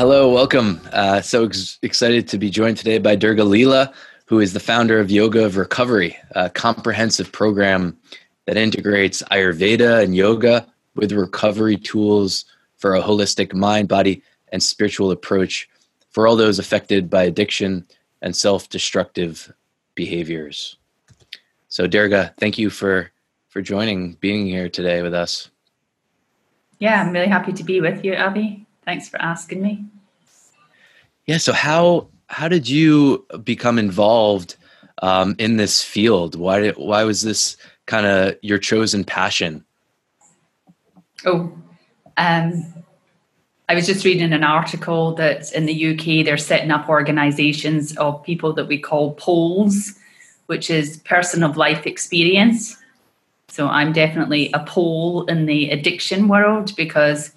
Hello, welcome. Uh, so ex- excited to be joined today by Durga Leela, who is the founder of Yoga of Recovery, a comprehensive program that integrates Ayurveda and yoga with recovery tools for a holistic mind, body, and spiritual approach for all those affected by addiction and self destructive behaviors. So, Durga, thank you for, for joining, being here today with us. Yeah, I'm really happy to be with you, Abby. Thanks for asking me. Yeah. So how how did you become involved um, in this field? Why did, why was this kind of your chosen passion? Oh, um, I was just reading an article that in the UK they're setting up organisations of people that we call poles, which is person of life experience. So I'm definitely a pole in the addiction world because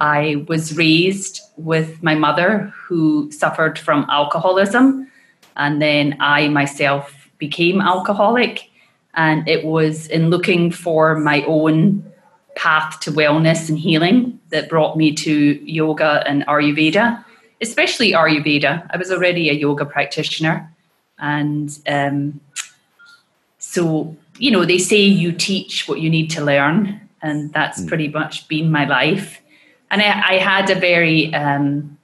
I was raised with my mother who suffered from alcoholism. And then I myself became alcoholic. And it was in looking for my own path to wellness and healing that brought me to yoga and Ayurveda, especially Ayurveda. I was already a yoga practitioner. And um, so, you know, they say you teach what you need to learn. And that's mm. pretty much been my life and I, I had a very um,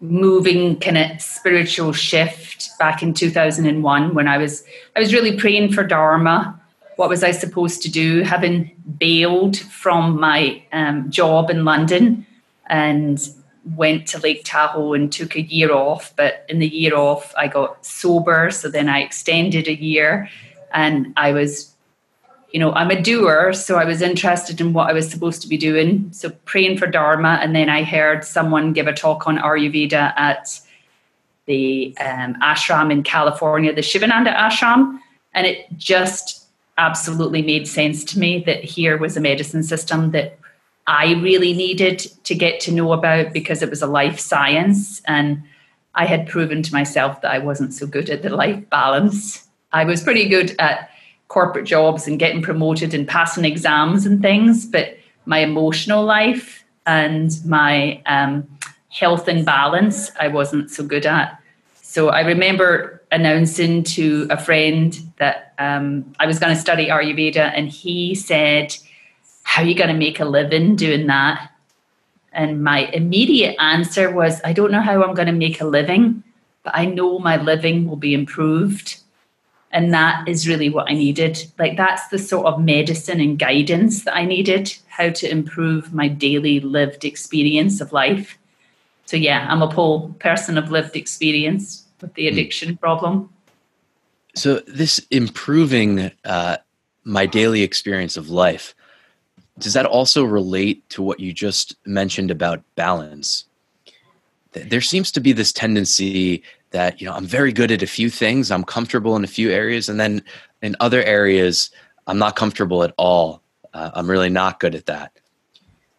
moving kind of spiritual shift back in 2001 when I was I was really praying for Dharma. What was I supposed to do? Having bailed from my um, job in London and went to Lake Tahoe and took a year off. But in the year off, I got sober. So then I extended a year and I was you know, I'm a doer, so I was interested in what I was supposed to be doing. So praying for Dharma, and then I heard someone give a talk on Ayurveda at the um, ashram in California, the Shivananda ashram, and it just absolutely made sense to me that here was a medicine system that I really needed to get to know about because it was a life science, and I had proven to myself that I wasn't so good at the life balance. I was pretty good at corporate jobs and getting promoted and passing exams and things, but my emotional life and my um, health and balance, I wasn't so good at. So I remember announcing to a friend that um, I was going to study Ayurveda, and he said, How are you going to make a living doing that? And my immediate answer was, I don't know how I'm going to make a living, but I know my living will be improved and that is really what I needed. Like, that's the sort of medicine and guidance that I needed, how to improve my daily lived experience of life. So, yeah, I'm a pole person of lived experience with the hmm. addiction problem. So, this improving uh, my daily experience of life, does that also relate to what you just mentioned about balance? There seems to be this tendency that you know i'm very good at a few things i'm comfortable in a few areas and then in other areas i'm not comfortable at all. Uh, i'm really not good at that.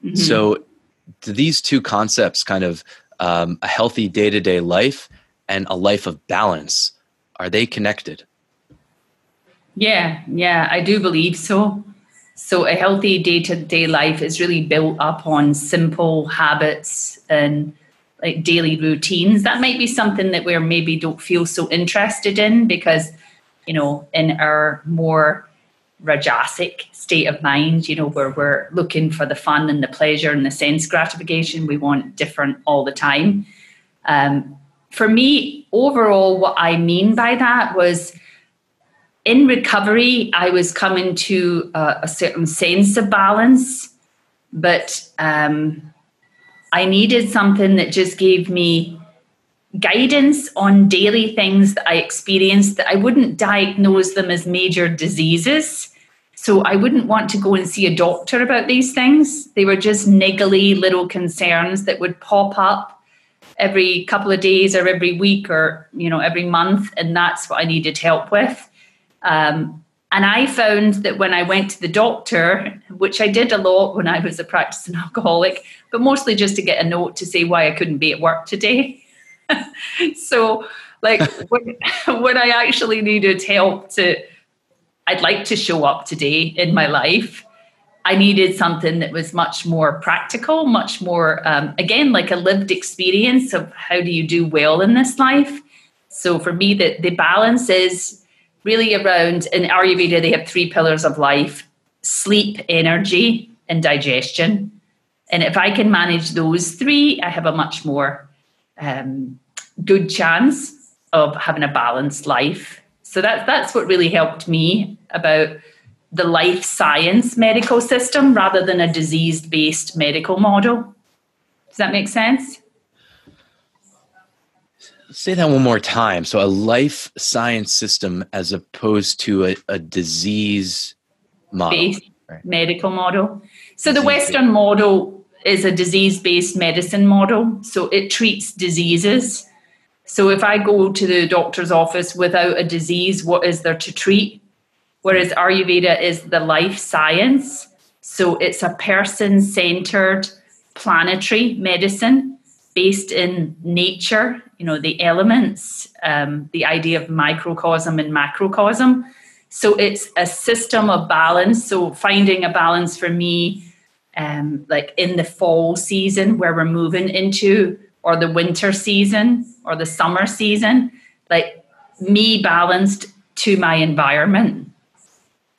Mm-hmm. so do these two concepts kind of um, a healthy day-to-day life and a life of balance are they connected? Yeah yeah i do believe so. So a healthy day-to-day life is really built up on simple habits and like daily routines. That might be something that we're maybe don't feel so interested in because you know in our more rajasic state of mind you know where we're looking for the fun and the pleasure and the sense gratification we want different all the time. Um, for me overall what i mean by that was in recovery i was coming to a, a certain sense of balance but um, I needed something that just gave me guidance on daily things that I experienced that I wouldn't diagnose them as major diseases. So I wouldn't want to go and see a doctor about these things. They were just niggly little concerns that would pop up every couple of days or every week or you know every month and that's what I needed help with. Um, and I found that when I went to the doctor, which I did a lot when I was a practicing alcoholic, but mostly just to get a note to say why I couldn't be at work today. so, like, when, when I actually needed help to, I'd like to show up today in my life, I needed something that was much more practical, much more, um, again, like a lived experience of how do you do well in this life. So for me, the, the balance is really around, in Ayurveda, they have three pillars of life sleep, energy, and digestion. And if I can manage those three, I have a much more um, good chance of having a balanced life. So that, that's what really helped me about the life science medical system rather than a disease based medical model. Does that make sense? Say that one more time. So, a life science system as opposed to a, a disease model. Based right. medical model. So, the Western model is a disease based medicine model. So, it treats diseases. So, if I go to the doctor's office without a disease, what is there to treat? Whereas Ayurveda is the life science. So, it's a person centered planetary medicine based in nature, you know, the elements, um, the idea of microcosm and macrocosm. So it's a system of balance. So finding a balance for me, um, like in the fall season where we're moving into, or the winter season, or the summer season, like me balanced to my environment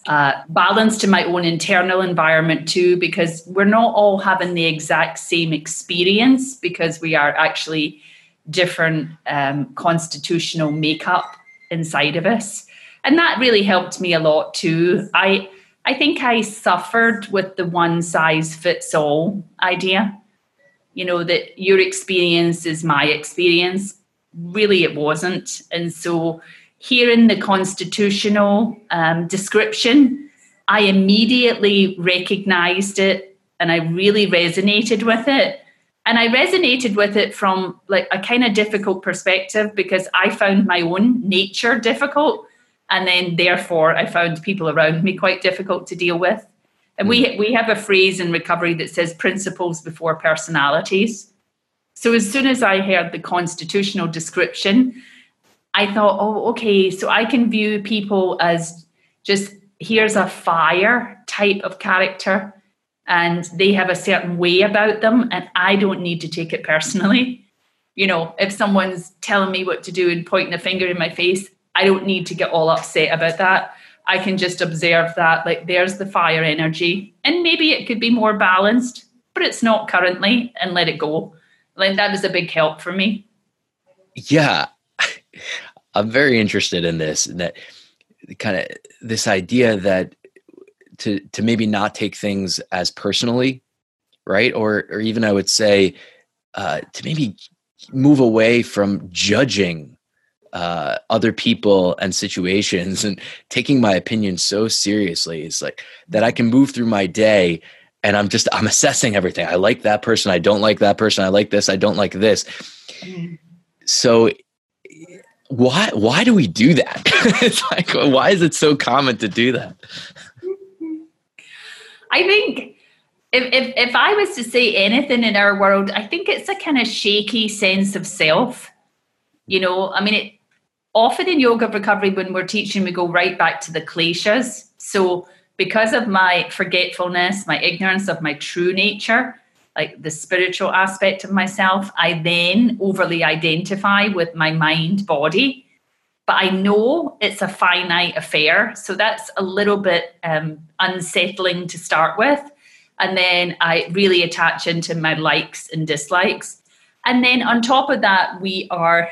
uh, balance to my own internal environment too, because we're not all having the exact same experience because we are actually different um, constitutional makeup inside of us. And that really helped me a lot too. I I think I suffered with the one size fits all idea. You know, that your experience is my experience. Really, it wasn't. And so hearing the constitutional um, description, I immediately recognized it and I really resonated with it. And I resonated with it from like a kind of difficult perspective because I found my own nature difficult. And then therefore I found people around me quite difficult to deal with. And we we have a phrase in recovery that says principles before personalities. So as soon as I heard the constitutional description, I thought, oh, okay, so I can view people as just here's a fire type of character and they have a certain way about them and I don't need to take it personally. You know, if someone's telling me what to do and pointing a finger in my face, I don't need to get all upset about that. I can just observe that, like, there's the fire energy. And maybe it could be more balanced, but it's not currently, and let it go. Like, that was a big help for me. Yeah. I'm very interested in this and that kind of this idea that to to maybe not take things as personally, right? Or or even I would say uh, to maybe move away from judging uh, other people and situations and taking my opinion so seriously. It's like that I can move through my day and I'm just I'm assessing everything. I like that person. I don't like that person. I like this. I don't like this. Mm. So why why do we do that? It's like why is it so common to do that? I think if, if if i was to say anything in our world i think it's a kind of shaky sense of self you know? I mean it often in yoga recovery when we're teaching we go right back to the kleshas so because of my forgetfulness my ignorance of my true nature like the spiritual aspect of myself, I then overly identify with my mind body. But I know it's a finite affair. So that's a little bit um, unsettling to start with. And then I really attach into my likes and dislikes. And then on top of that, we are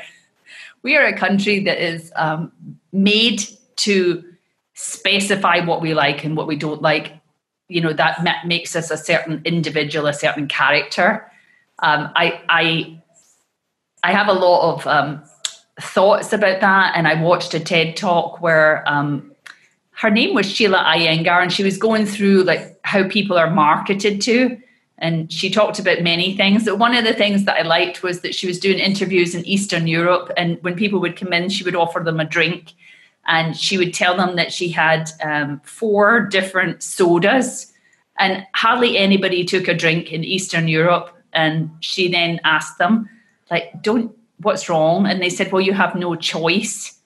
we are a country that is um, made to specify what we like and what we don't like you know that ma- makes us a certain individual, a certain character. Um, I I I have a lot of um, thoughts about that, and I watched a TED talk where um, her name was Sheila Iyengar, and she was going through like how people are marketed to. And she talked about many things. But one of the things that I liked was that she was doing interviews in Eastern Europe. And when people would come in, she would offer them a drink and she would tell them that she had um, four different sodas and hardly anybody took a drink in eastern europe and she then asked them like don't what's wrong and they said well you have no choice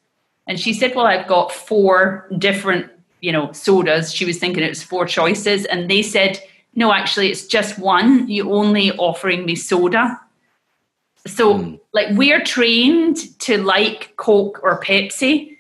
and she said well i've got four different you know, sodas. She was thinking it was four choices. And they said, no, actually, it's just one. You're only offering me soda. So, mm. like, we're trained to like Coke or Pepsi.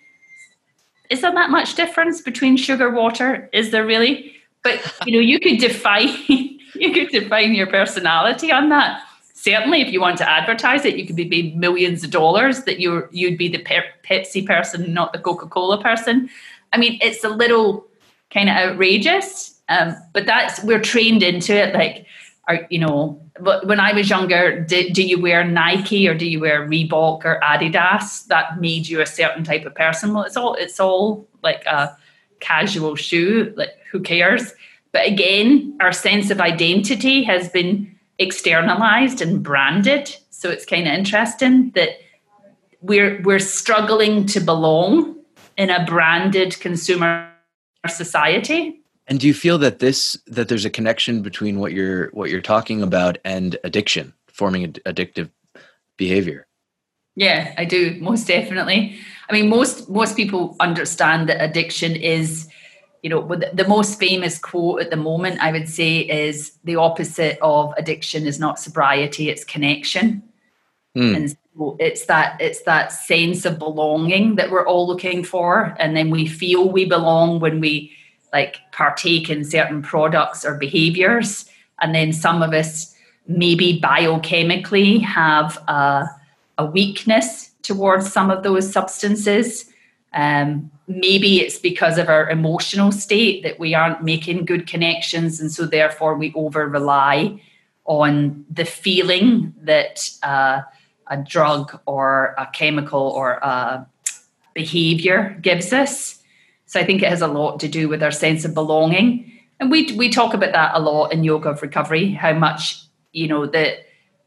Is there that much difference between sugar water? Is there really? But you know, you could define you could define your personality on that. Certainly, if you want to advertise it, you could be paid millions of dollars that you're you'd be the Pepsi person, not the Coca Cola person. I mean, it's a little kind of outrageous, um, but that's we're trained into it. Like, are you know, when I was younger, do, do you wear Nike or do you wear Reebok or Adidas? That made you a certain type of person. Well, it's all it's all like a casual shoe. Like, who cares? But again, our sense of identity has been externalized and branded. So it's kind of interesting that we're we're struggling to belong in a branded consumer society. And do you feel that this that there's a connection between what you're what you're talking about and addiction, forming ad- addictive behavior? Yeah, I do most definitely. I mean, most most people understand that addiction is, you know, the most famous quote at the moment I would say is the opposite of addiction is not sobriety; it's connection. Mm. And it's that it's that sense of belonging that we're all looking for and then we feel we belong when we like partake in certain products or behaviors and then some of us maybe biochemically have a, a weakness towards some of those substances um, maybe it's because of our emotional state that we aren't making good connections and so therefore we over rely on the feeling that uh, a drug or a chemical or a behavior gives us. So I think it has a lot to do with our sense of belonging. And we we talk about that a lot in yoga of recovery, how much, you know, the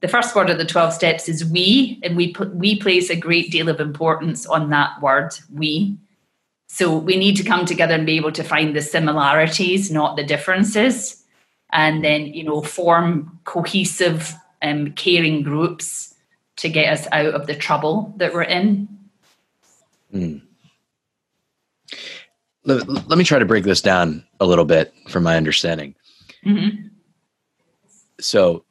the first word of the 12 steps is we, and we we place a great deal of importance on that word, we. So we need to come together and be able to find the similarities, not the differences, and then you know form cohesive um, caring groups to get us out of the trouble that we're in. Mm. Let, let, me try to break this down a little bit from my understanding. Mm-hmm. So,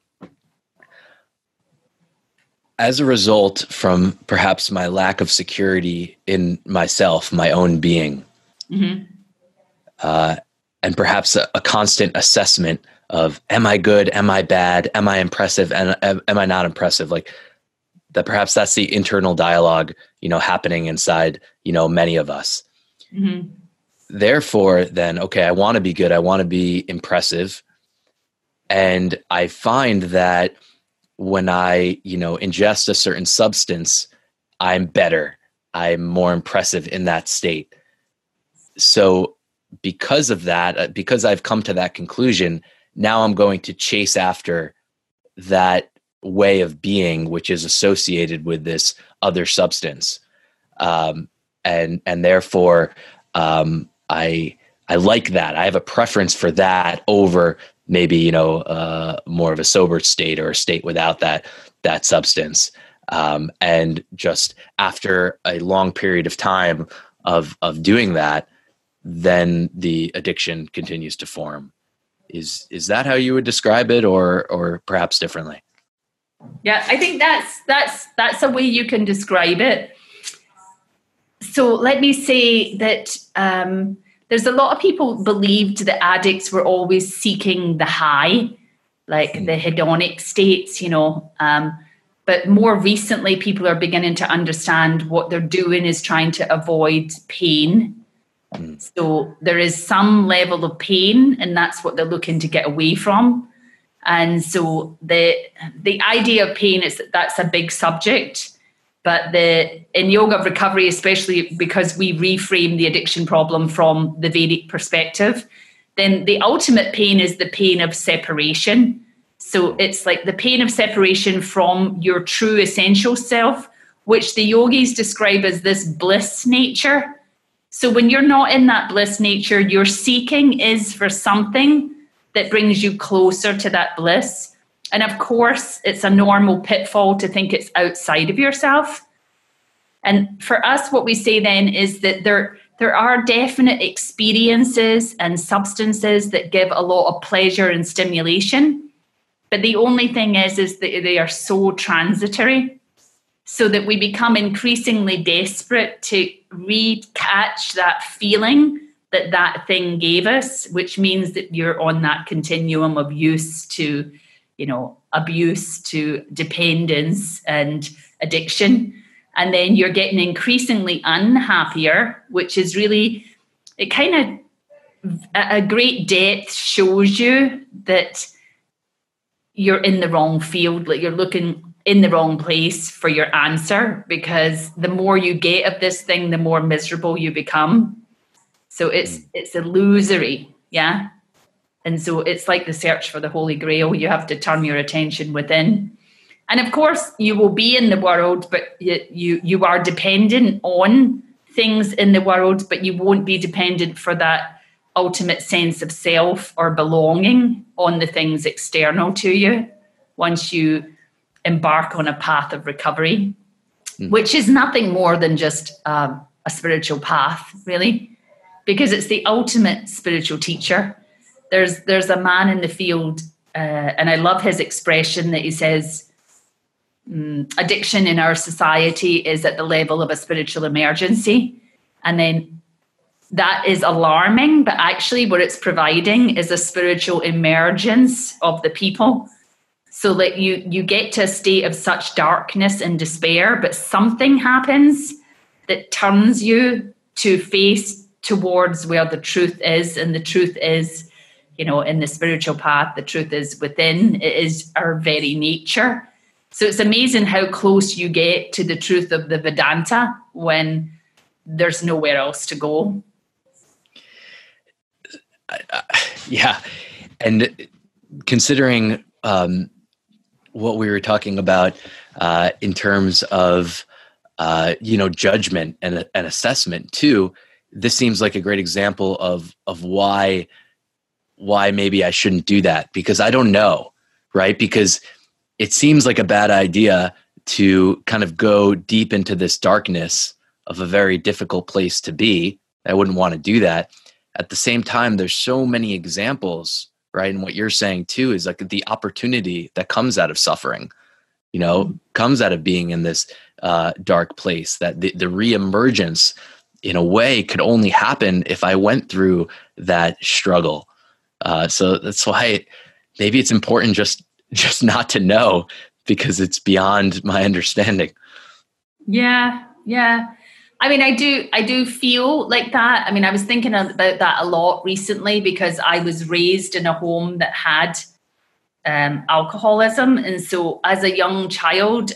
as a result from perhaps my lack of security in myself, my own being, mm-hmm. uh, and perhaps a, a, constant assessment of am I good, am I bad, am I impressive, and am I not impressive? Like that perhaps that's the internal dialogue you know happening inside you know many of us mm-hmm. Therefore then okay i want to be good i want to be impressive. And i find that when i you know ingest a certain substance i'm better i'm more impressive in that state. So because of that uh, because i've come to that conclusion now i'm going to chase after that way of being which is associated with this other substance. Um, and and therefore um, i i like that. I have a preference for that over maybe you know uh, more of a sober state or a state without that that substance. Um, and just after a long period of time of of doing that then the addiction continues to form. Is is that how you would describe it or or perhaps differently? Yeah, I think that's that's that's a way you can describe it. So let me say that um, there's a lot of people believed that addicts were always seeking the high, like the hedonic states, you know. Um, but more recently, people are beginning to understand what they're doing is trying to avoid pain. So there is some level of pain, and that's what they're looking to get away from. And so the the idea of pain is that that's a big subject. But the in yoga recovery, especially because we reframe the addiction problem from the Vedic perspective, then the ultimate pain is the pain of separation. So it's like the pain of separation from your true essential self, which the yogis describe as this bliss nature. So when you're not in that bliss nature, your seeking is for something that brings you closer to that bliss. And of course, it's a normal pitfall to think it's outside of yourself. And for us, what we say then is that there, there are definite experiences and substances that give a lot of pleasure and stimulation. But the only thing is, is that they are so transitory, so that we become increasingly desperate to recatch that feeling that that thing gave us, which means that you're on that continuum of use to, you know, abuse to dependence and addiction and then you're getting increasingly unhappier, which is really it kind of a great depth shows you that you're in the wrong field, like you're looking in the wrong place for your answer because the more you get of this thing, the more miserable you become. So it's mm. it's illusory, yeah. And so it's like the search for the Holy Grail. You have to turn your attention within and of course, you will be in the world, but you, you, you are dependent on things in the world, but you won't be dependent for that ultimate sense of self or belonging on the things external to you once you embark on a path of recovery, mm. which is nothing more than just um, a spiritual path, really, because it's the ultimate spiritual teacher. There's there's a man in the field, uh, and I love his expression that he says um, addiction in our society is at the level of a spiritual emergency. And then that is alarming, but actually, what it's providing is a spiritual emergence of the people. So that you you get to a state of such darkness and despair, but something happens that turns you to face towards where the truth is, and the truth is, you know, in the spiritual path, the truth is within. It is our very nature. So it's amazing how close you get to the truth of the Vedanta when there's nowhere else to go. Uh, yeah. And considering um, what we were talking about uh, in terms of, uh, you know, judgment and, and assessment too, this seems like a great example of, of why, why maybe I shouldn't do that because I don't know, right? Because it seems like a bad idea to kind of go deep into this darkness of a very difficult place to be. I wouldn't want to do that. At the same time, there's so many examples, right? And what you're saying too is like the opportunity that comes out of suffering, you know, comes out of being in this uh, dark place, that the, the reemergence in a way could only happen if I went through that struggle. Uh, so that's why maybe it's important just just not to know because it's beyond my understanding. Yeah, yeah. I mean, I do, I do feel like that. I mean, I was thinking about that a lot recently because I was raised in a home that had um, alcoholism, and so as a young child,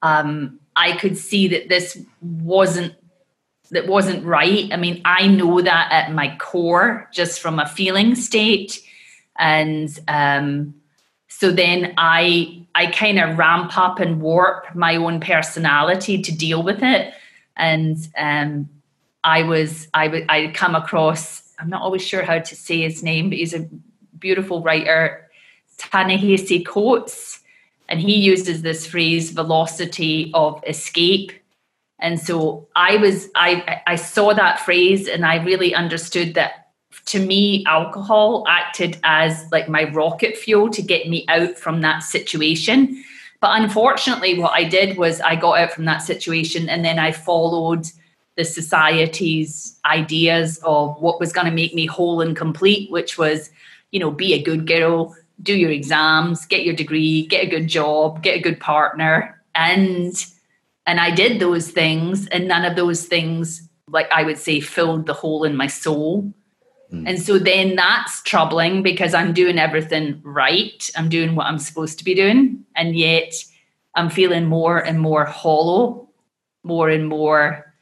um, I could see that this wasn't that wasn't right. I mean, I know that at my core, just from a feeling state, and um, so then I I kind of ramp up and warp my own personality to deal with it. And um, I was I would I come across I'm not always sure how to say his name, but he's a beautiful writer, Ta-Nehisi Coates, and he uses this phrase velocity of escape. And so I was I I saw that phrase and I really understood that to me, alcohol acted as like my rocket fuel to get me out from that situation. But unfortunately, what I did was I got out from that situation and then I followed the society's ideas of what was going to make me whole and complete, which was, you know, be a good girl, do your exams, get your degree, get a good job, get a good partner. And and I did those things, and none of those things, like I would say, filled the hole in my soul. Mm. And so then that's troubling because I'm doing everything right. I'm doing what I'm supposed to be doing. And yet I'm feeling more and more hollow, more and more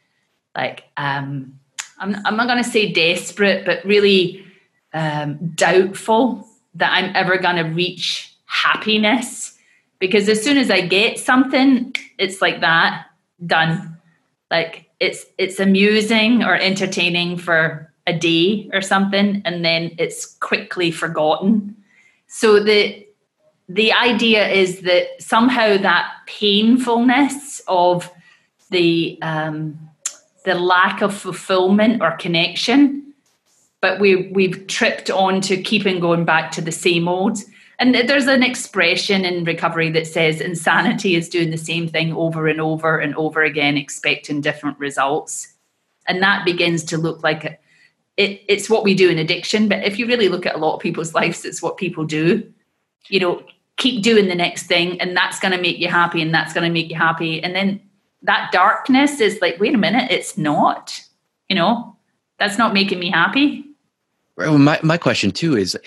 like, um, I'm, I'm not going to say desperate, but really um, doubtful that I'm ever going to reach happiness. Because as soon as I get something, it's like that, done. Like it's it's amusing or entertaining for a day or something and then it's quickly forgotten so the the idea is that somehow that painfulness of the um, the lack of fulfillment or connection, but we we've tripped on to keeping going back to the same old. And there's an expression in recovery that says insanity is doing the same thing over and over and over again, expecting different results. And that begins to look like it, it's what we do in addiction. But if you really look at a lot of people's lives, it's what people do. You know, keep doing the next thing, and that's going to make you happy, and that's going to make you happy. And then that darkness is like, wait a minute, it's not. You know, that's not making me happy. Well, my my question too is,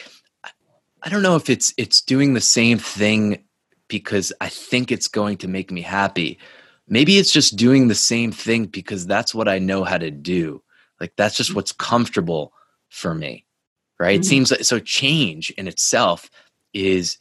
I don't know if it's it's doing the same thing because I think it's going to make me happy. Maybe it's just doing the same thing because that's what I know how to do. Like that's just what's comfortable for me. Right? Mm-hmm. It seems like so change in itself is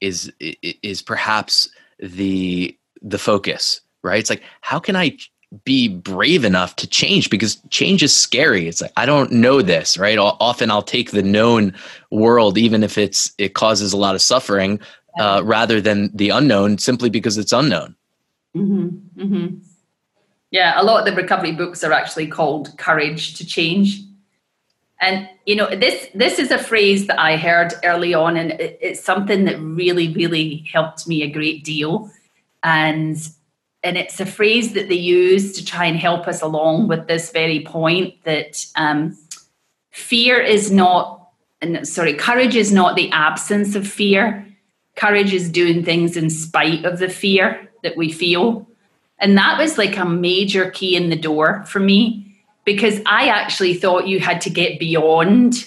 is is perhaps the the focus, right? It's like how can I be brave enough to change because change is scary. It's like I don't know this, right? Often I'll take the known world even if it's it causes a lot of suffering uh, rather than the unknown simply because it's unknown. Mm-hmm. Mm-hmm. Yeah, a lot of the recovery books are actually called Courage to Change. And you know, this this is a phrase that I heard early on, and it, it's something that really, really helped me a great deal. And and it's a phrase that they use to try and help us along with this very point that um, fear is not, and sorry, courage is not the absence of fear. Courage is doing things in spite of the fear that we feel. And that was like a major key in the door for me because I actually thought you had to get beyond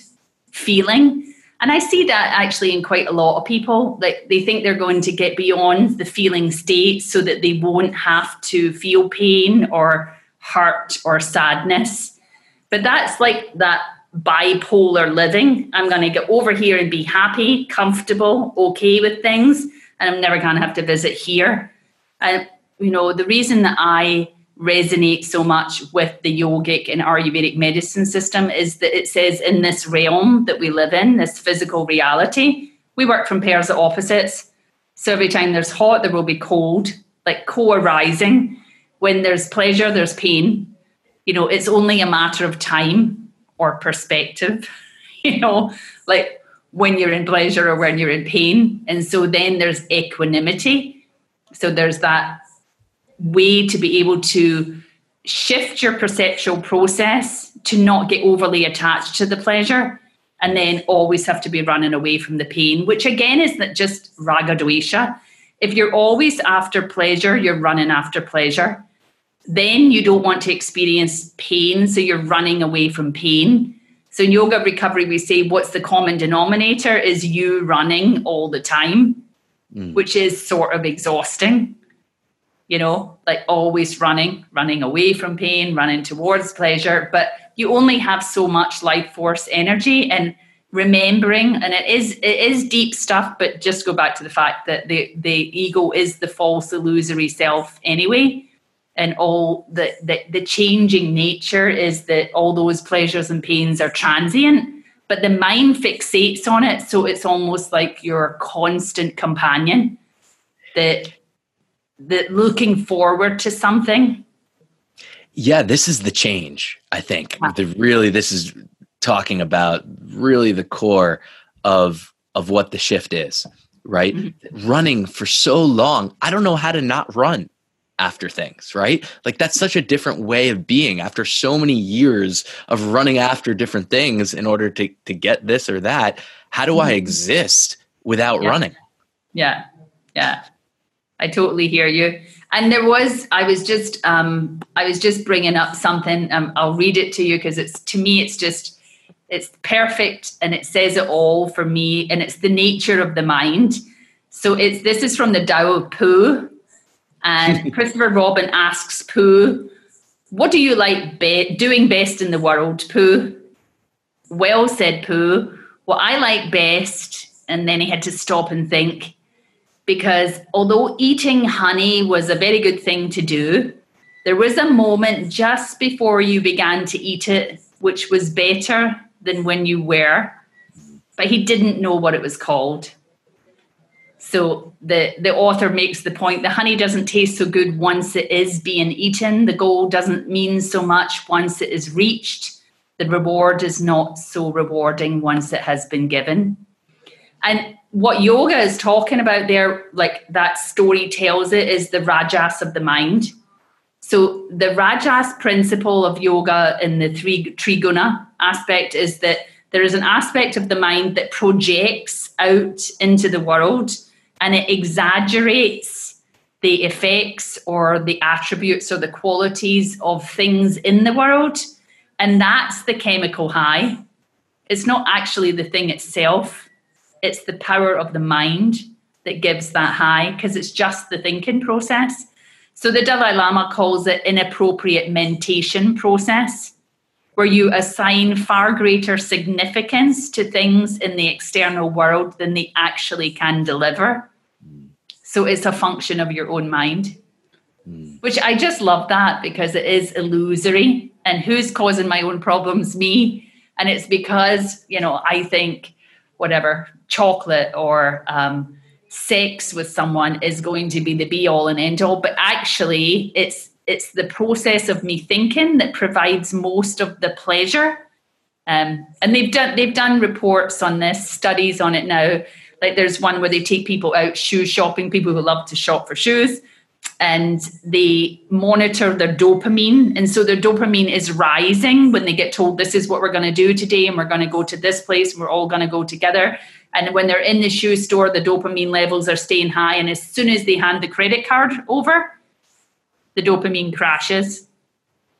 feeling. And I see that actually in quite a lot of people. Like they think they're going to get beyond the feeling state so that they won't have to feel pain or hurt or sadness. But that's like that bipolar living. I'm going to get over here and be happy, comfortable, okay with things, and I'm never going to have to visit here. And you know, the reason that I resonate so much with the yogic and Ayurvedic medicine system is that it says in this realm that we live in, this physical reality, we work from pairs of opposites. So every time there's hot, there will be cold, like co arising. When there's pleasure, there's pain. You know, it's only a matter of time or perspective, you know, like when you're in pleasure or when you're in pain. And so then there's equanimity. So there's that way to be able to shift your perceptual process to not get overly attached to the pleasure and then always have to be running away from the pain, which again is not just ragadvesha. If you're always after pleasure, you're running after pleasure. Then you don't want to experience pain, so you're running away from pain. So in yoga recovery, we say what's the common denominator is you running all the time, mm. which is sort of exhausting you know, like always running, running away from pain, running towards pleasure. But you only have so much life force energy and remembering and it is it is deep stuff but just go back to the fact that the the ego is the false illusory self anyway and all the, the the changing nature is that all those pleasures and pains are transient but the mind fixates on it so it's almost like your constant companion that the looking forward to something yeah this is the change i think wow. the really this is talking about really the core of of what the shift is right mm-hmm. running for so long i don't know how to not run after things right like that's such a different way of being after so many years of running after different things in order to to get this or that how do i mm-hmm. exist without yeah. running yeah yeah I totally hear you. And there was, I was just, um, I was just bringing up something. Um, I'll read it to you because it's to me, it's just, it's perfect and it says it all for me. And it's the nature of the mind. So it's this is from the Tao of Pooh, and Christopher Robin asks Pooh, "What do you like be- doing best in the world, Pooh?" Well said Pooh. What I like best, and then he had to stop and think because although eating honey was a very good thing to do, there was a moment just before you began to eat it which was better than when you were, but he didn't know what it was called. So the, the author makes the point the honey doesn't taste so good once it is being eaten. The goal doesn't mean so much once it is reached. The reward is not so rewarding once it has been given. And what yoga is talking about there, like that story tells it, is the rajas of the mind. So the rajas principle of yoga in the three triguna aspect is that there is an aspect of the mind that projects out into the world and it exaggerates the effects or the attributes or the qualities of things in the world. And that's the chemical high. It's not actually the thing itself, it's the power of the mind that gives that high because it's just the thinking process. So the Dalai Lama calls it inappropriate mentation process, where you assign far greater significance to things in the external world than they actually can deliver. So it's a function of your own mind, mm. which I just love that because it is illusory. And who's causing my own problems? Me. And it's because, you know, I think whatever, chocolate or um, sex with someone is going to be the be all and end all. But actually, it's it's the process of me thinking that provides most of the pleasure. Um, and they've done they've done reports on this, studies on it now like there's one where they take people out shoe shopping, people who love to shop for shoes, and they monitor their dopamine. And so their dopamine is rising when they get told this is what we're going to do today, and we're going to go to this place, and we're all going to go together. And when they're in the shoe store, the dopamine levels are staying high. And as soon as they hand the credit card over, the dopamine crashes.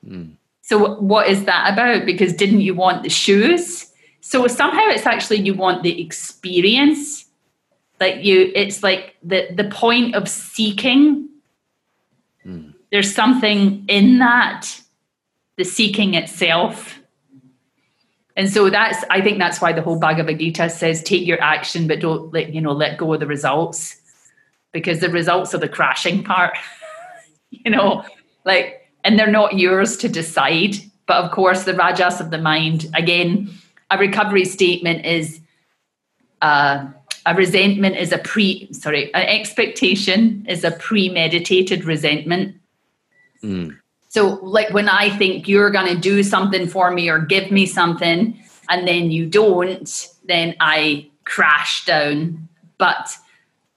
Mm. So, what is that about? Because didn't you want the shoes? So, somehow it's actually you want the experience like you it's like the the point of seeking there's something in that the seeking itself. And so that's i think that's why the whole bhagavad gita says take your action but don't let you know let go of the results. Because the results are the crashing part you know like and they're not yours to decide. But of course the rajas of the mind again a recovery statement is uh a resentment is a pre sorry an expectation is a premeditated resentment. Mm. so like when i think you're going to do something for me or give me something and then you don't then i crash down. But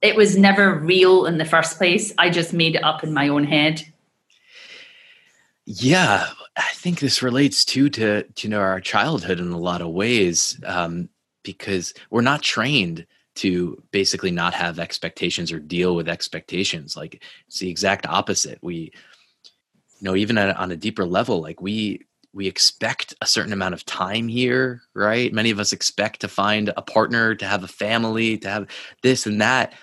it was never real in the first place. I just made it up in my own head. Yeah i think this relates too to, to you know our childhood in a lot of ways um, because we're not trained to basically not have expectations or deal with expectations. Like it's the exact opposite. We you know even on a deeper level like we we expect a certain amount of time here right? Many of us expect to find a partner to have a family to have this and that.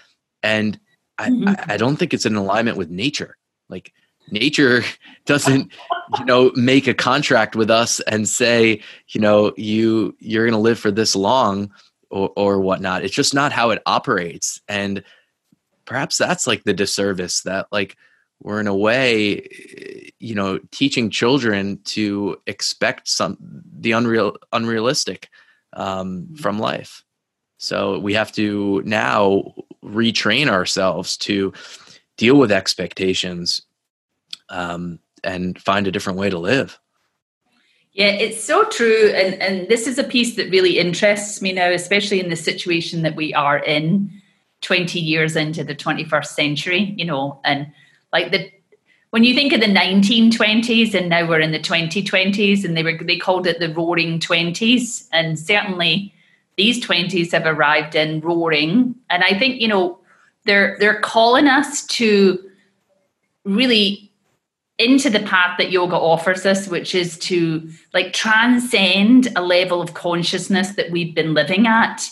And I, mm-hmm. I, I don't think it's in alignment with nature. Like nature doesn't you know make a contract with us and say you know you you're going to live for this long or, or whatnot. It's just not how it operates. And perhaps that's like the disservice that like we're in a way, you know, teaching children to expect some the unreal unrealistic um, mm-hmm. from life. So we have to now retrain ourselves to deal with expectations um, and find a different way to live. Yeah, it's so true. And, and this is a piece that really interests me now, especially in the situation that we are in 20 years into the 21st century, you know, and like the when you think of the 1920s and now we're in the 2020s and they were they called it the roaring 20s and certainly these 20s have arrived in roaring and i think you know they're they're calling us to really into the path that yoga offers us, which is to like transcend a level of consciousness that we've been living at.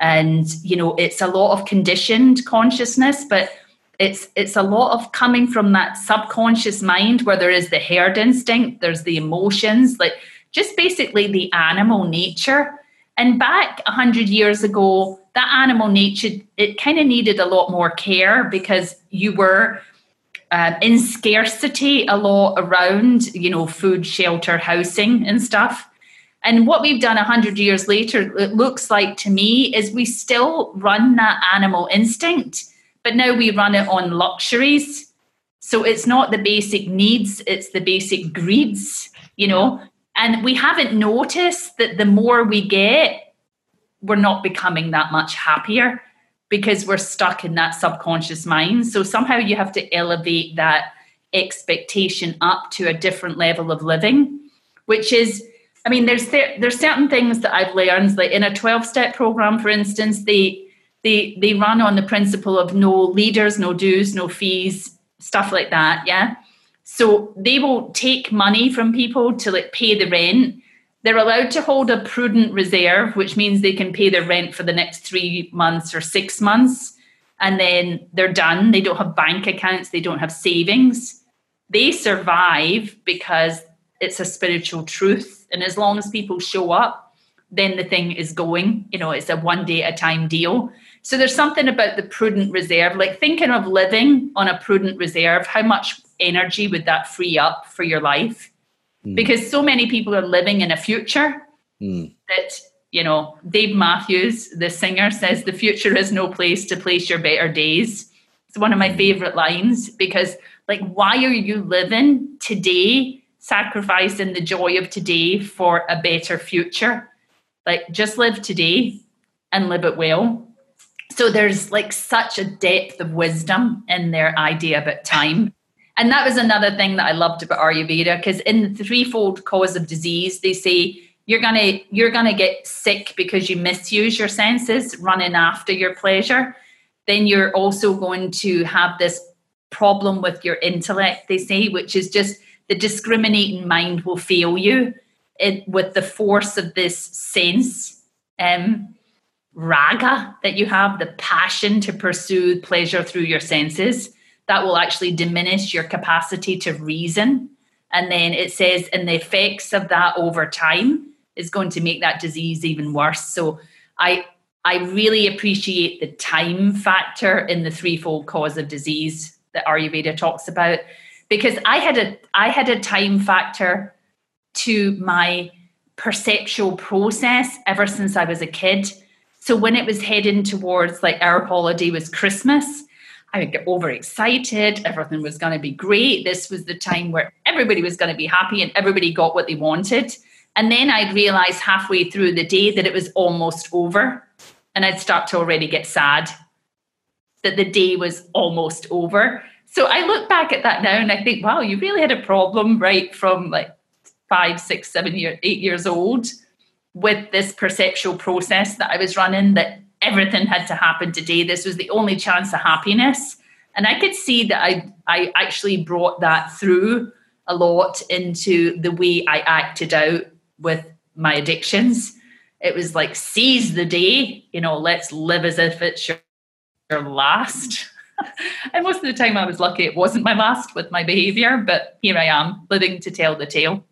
And, you know, it's a lot of conditioned consciousness, but it's it's a lot of coming from that subconscious mind where there is the herd instinct, there's the emotions, like just basically the animal nature. And back a hundred years ago, that animal nature, it kind of needed a lot more care because you were um, in scarcity a lot around, you know, food, shelter, housing, and stuff. And what we've done 100 years later, it looks like to me, is we still run that animal instinct, but now we run it on luxuries. So it's not the basic needs, it's the basic greeds, you know. And we haven't noticed that the more we get, we're not becoming that much happier because we're stuck in that subconscious mind. So somehow you have to elevate that expectation up to a different level of living, which is I mean, there's there, there's certain things that I've learned, like in a 12 step program, for instance, they they they run on the principle of no leaders, no dues, no fees, stuff like that. Yeah. So they will take money from people to like pay the rent. They're allowed to hold a prudent reserve, which means they can pay their rent for the next three months or six months. And then they're done. They don't have bank accounts, they don't have savings. They survive because it's a spiritual truth. And as long as people show up, then the thing is going. You know, it's a one day at a time deal. So there's something about the prudent reserve, like thinking of living on a prudent reserve, how much energy would that free up for your life? Mm. Because so many people are living in a future mm. that, you know, Dave Matthews, the singer, says the future is no place to place your better days. It's one of my hmm. favorite lines because, like, why are you living today sacrificing the joy of today for a better future. Like just live today and live it well. So there's like such a depth of wisdom in their idea about time. And that was another thing that I loved about Ayurveda because in the threefold cause of disease, they say you're gonna you're gonna get sick because you misuse your senses, running after your pleasure. Then you're also going to have this problem with your intellect, they say, which is just the discriminating mind will fail you it, with the force of this sense um, raga that you have, the passion to pursue pleasure through your senses, that will actually diminish your capacity to reason. And then it says, and the effects of that over time is going to make that disease even worse. So I I really appreciate the time factor in the threefold cause of disease that Ayurveda talks about because I had a I had a time factor to my perceptual process ever since I was a kid. So when it was heading towards like our holiday was Christmas, I would get overexcited. Everything was going to be great. This was the time where everybody was going to be happy and everybody got what they wanted. And then I'd realize halfway through the day that it was almost over. And I'd start to already get sad that the day was almost over. So I look back at that now and I think, wow, you really had a problem right from like five, six, seven years, eight years old with this perceptual process that I was running that everything had to happen today. This was the only chance of happiness. And I could see that I, I actually brought that through a lot into the way I acted out with my addictions. It was like, seize the day, you know, let's live as if it's your, your last. and most of the time I was lucky it wasn't my last with my behavior, but here I am living to tell the tale.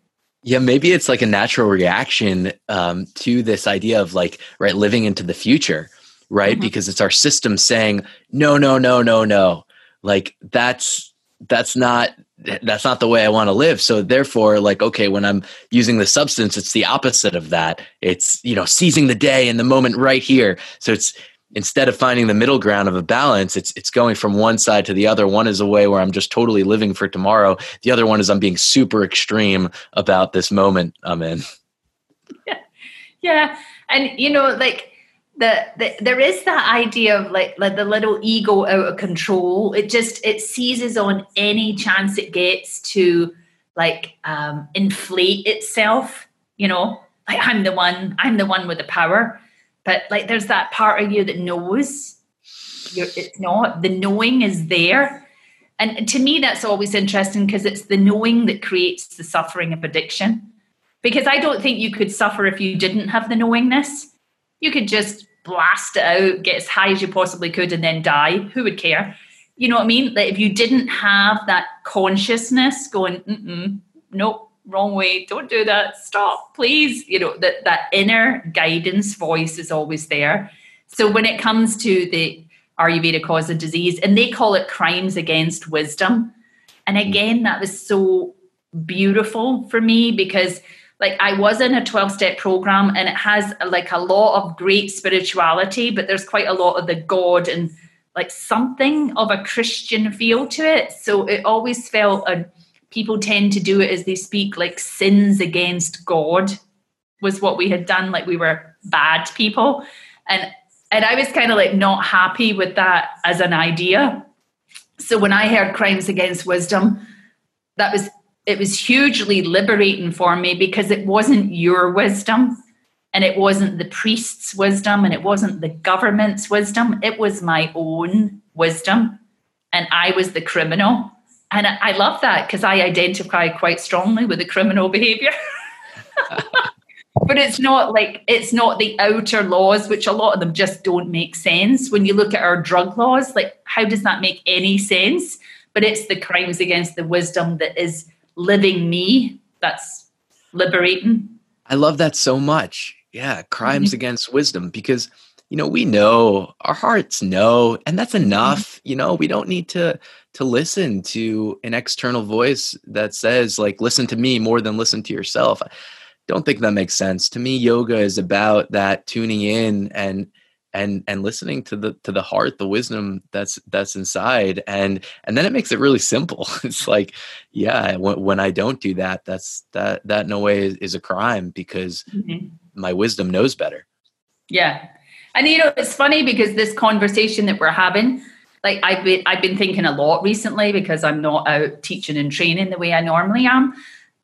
Yeah, maybe it's like a natural reaction um, to this idea of like, right, living into the future, right? Mm-hmm. Because it's our system saying, no, no, no, no, no. Like that's that's not that's not the way I want to live. So therefore, like, okay, when I'm using the substance, it's the opposite of that. It's you know seizing the day and the moment right here. So it's instead of finding the middle ground of a balance, it's it's going from one side to the other. One is a way where I'm just totally living for tomorrow. The other one is I'm being super extreme about this moment I'm in. Yeah, yeah, and you know, like the, the there is that idea of like like the little ego out of control. It just it seizes on any chance it gets to like um, inflate itself. You know, like I'm the one. I'm the one with the power but like there's that part of you that knows you're, it's not the knowing is there and to me that's always interesting because it's the knowing that creates the suffering of addiction because i don't think you could suffer if you didn't have the knowingness you could just blast it out get as high as you possibly could and then die. Who would care? You know what i mean? Like if you didn't have that consciousness going mm nope wrong way don't do that stop please you know that that inner guidance voice is always there. So when it comes to the ayurveda cause of disease and they call it crimes against wisdom and again that was so beautiful for me because like I was in a 12 step program and it has like a lot of great spirituality, but there's quite a lot of the God and like something of a Christian feel to it. So it always felt, and people tend to do it as they speak, like sins against God was what we had done. Like we were bad people. And and I was kind of like not happy with that as an idea. So when I heard crimes against wisdom, that was it was hugely liberating for me because it wasn't your wisdom and it wasn't the priest's wisdom and it wasn't the government's wisdom. It was my own wisdom and i was the criminal. And i, love that because i identify quite strongly with the criminal behavior. But it's not like it's not the outer laws which a lot of them just don't make sense. When you look at our drug laws like how does that make any sense? But it's the crimes against the wisdom that is living me that's liberating. I love that so much. Yeah crimes mm-hmm. against wisdom because you know we know our hearts know and that's mm-hmm. enough you know? We don't need to to listen to an external voice that says like listen to me more than listen to yourself. I don't think that makes sense. To me yoga is about that tuning in and and and listening to the to the heart the wisdom that's that's inside and and then it makes it really simple. It's like yeah when, when i don't do that that's that that no way is, is a crime because mm-hmm. my wisdom knows better. Yeah. And you know it's funny because this conversation that we're having like i've been i've been thinking a lot recently because i'm not out teaching and training the way i normally am.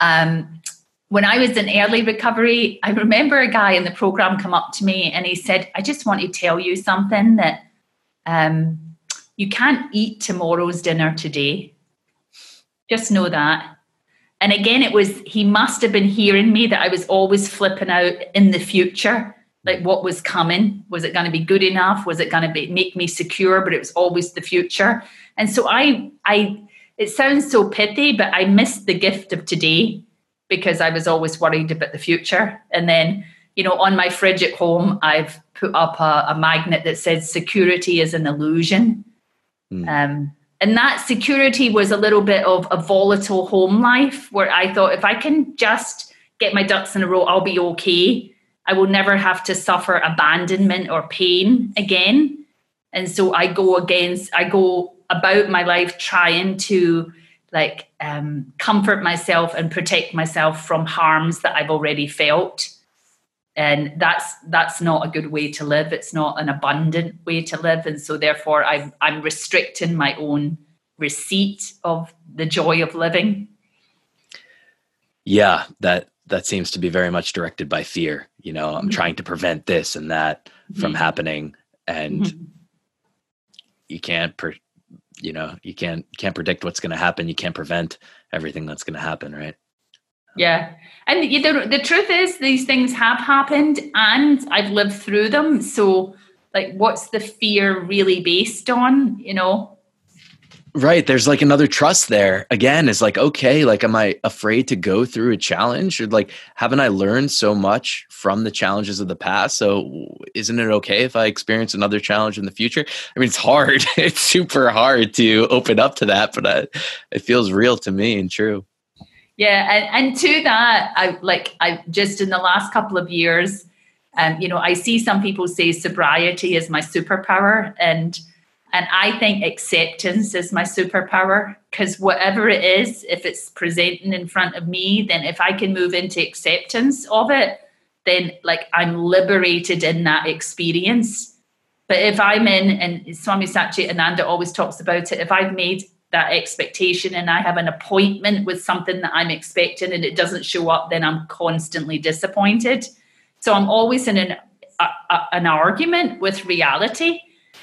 Um when I was in early recovery, I remember a guy in the program come up to me and he said, I just want to tell you something that um, you can't eat tomorrow's dinner today. Just know that. And again, it was, he must have been hearing me that I was always flipping out in the future, like what was coming. Was it going to be good enough? Was it going to be, make me secure? But it was always the future. And so I, I, it sounds so pithy, but I missed the gift of today because I was always worried about the future. And then, you know, on my fridge at home, I've put up a, a magnet that says security is an illusion. Mm. Um, and that security was a little bit of a volatile home life where I thought if I can just get my ducks in a row, I'll be okay. I will never have to suffer abandonment or pain again. And so I go against, I go about my life trying to like um, comfort myself and protect myself from harms that I've already felt. And that's that's not a good way to live. It's not an abundant way to live, and so therefore I'm I'm restricting my own receipt of the joy of living. Yeah, that that seems to be very much directed by fear. You know, I'm mm-hmm. trying to prevent this and that from mm-hmm. happening, and mm-hmm. you can't you know you can't can't predict what's going to happen you can't prevent everything that's going to happen right? Um, yeah. And the, the truth is these things have happened and i've lived through them. So like what's the fear really based on you know Right. There's like another trust there. Again, is like, okay, like, am I afraid to go through a challenge? Or like, haven't I learned so much from the challenges of the past? So isn't it okay if I experience another challenge in the future? I mean, it's hard. it's super hard to open up to that, but I, it feels real to me and true. Yeah. And, and to that, I like, I just in the last couple of years, um, you know, I see some people say sobriety is my superpower. And, and I think acceptance is my superpower because whatever it is, if it's presenting in front of me, then if I can move into acceptance of it, then like I'm liberated in that experience. But if I'm in, and Swami Satchidananda always talks about it, if I've made that expectation and I have an appointment with something that I'm expecting and it doesn't show up, then I'm constantly disappointed. So I'm always in an, a, a, an argument with reality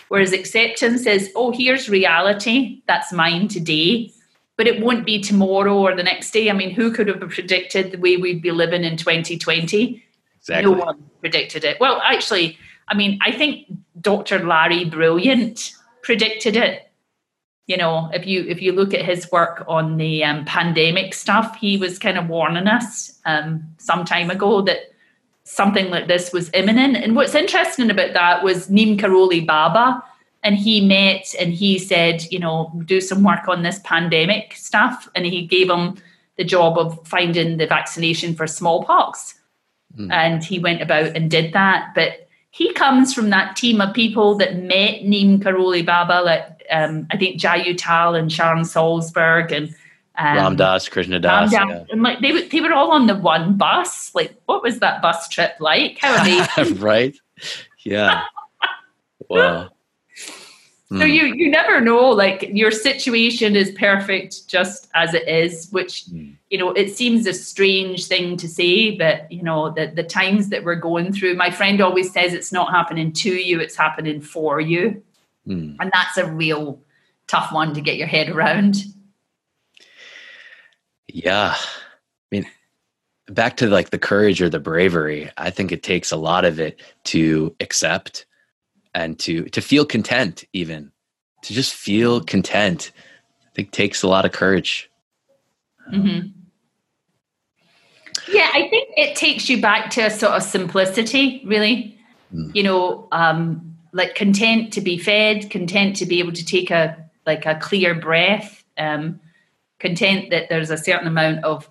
Whereas acceptance is, oh, here's reality, that's mine today, but it won't be tomorrow or the next day. I mean, who could have predicted the way we'd be living in 2020? Exactly. No one predicted it. Well, actually, I mean, I think Dr. Larry Brilliant predicted it. You know, if you if you look at his work on the um, pandemic stuff, he was kind of warning us um, some time ago that something like this was imminent. And what's interesting about that was Neem Karoli Baba, and he met and he said, you know, do some work on this pandemic stuff. And he gave him the job of finding the vaccination for smallpox. Mm. And he went about and did that. But he comes from that team of people that met Neem Karoli Baba, like um, I think Jai Uttal and Sharon Salzberg and um, Ram Dass, Krishna Das. Yeah. And like they, they were all on the one bus. Like, what was that bus trip like? How amazing. right? Yeah. wow. So mm. you you never know. Like your situation is perfect just as it is, which mm. you know it seems a strange thing to say, but you know the the times that we're going through. My friend always says it's not happening to you; it's happening for you, mm. and that's a real tough one to get your head around. Yeah, I mean, back to like the courage or the bravery. I think it takes a lot of it to accept and to to feel content even to just feel content i think takes a lot of courage mm-hmm. yeah i think it takes you back to a sort of simplicity really mm. you know um like content to be fed content to be able to take a like a clear breath um content that there's a certain amount of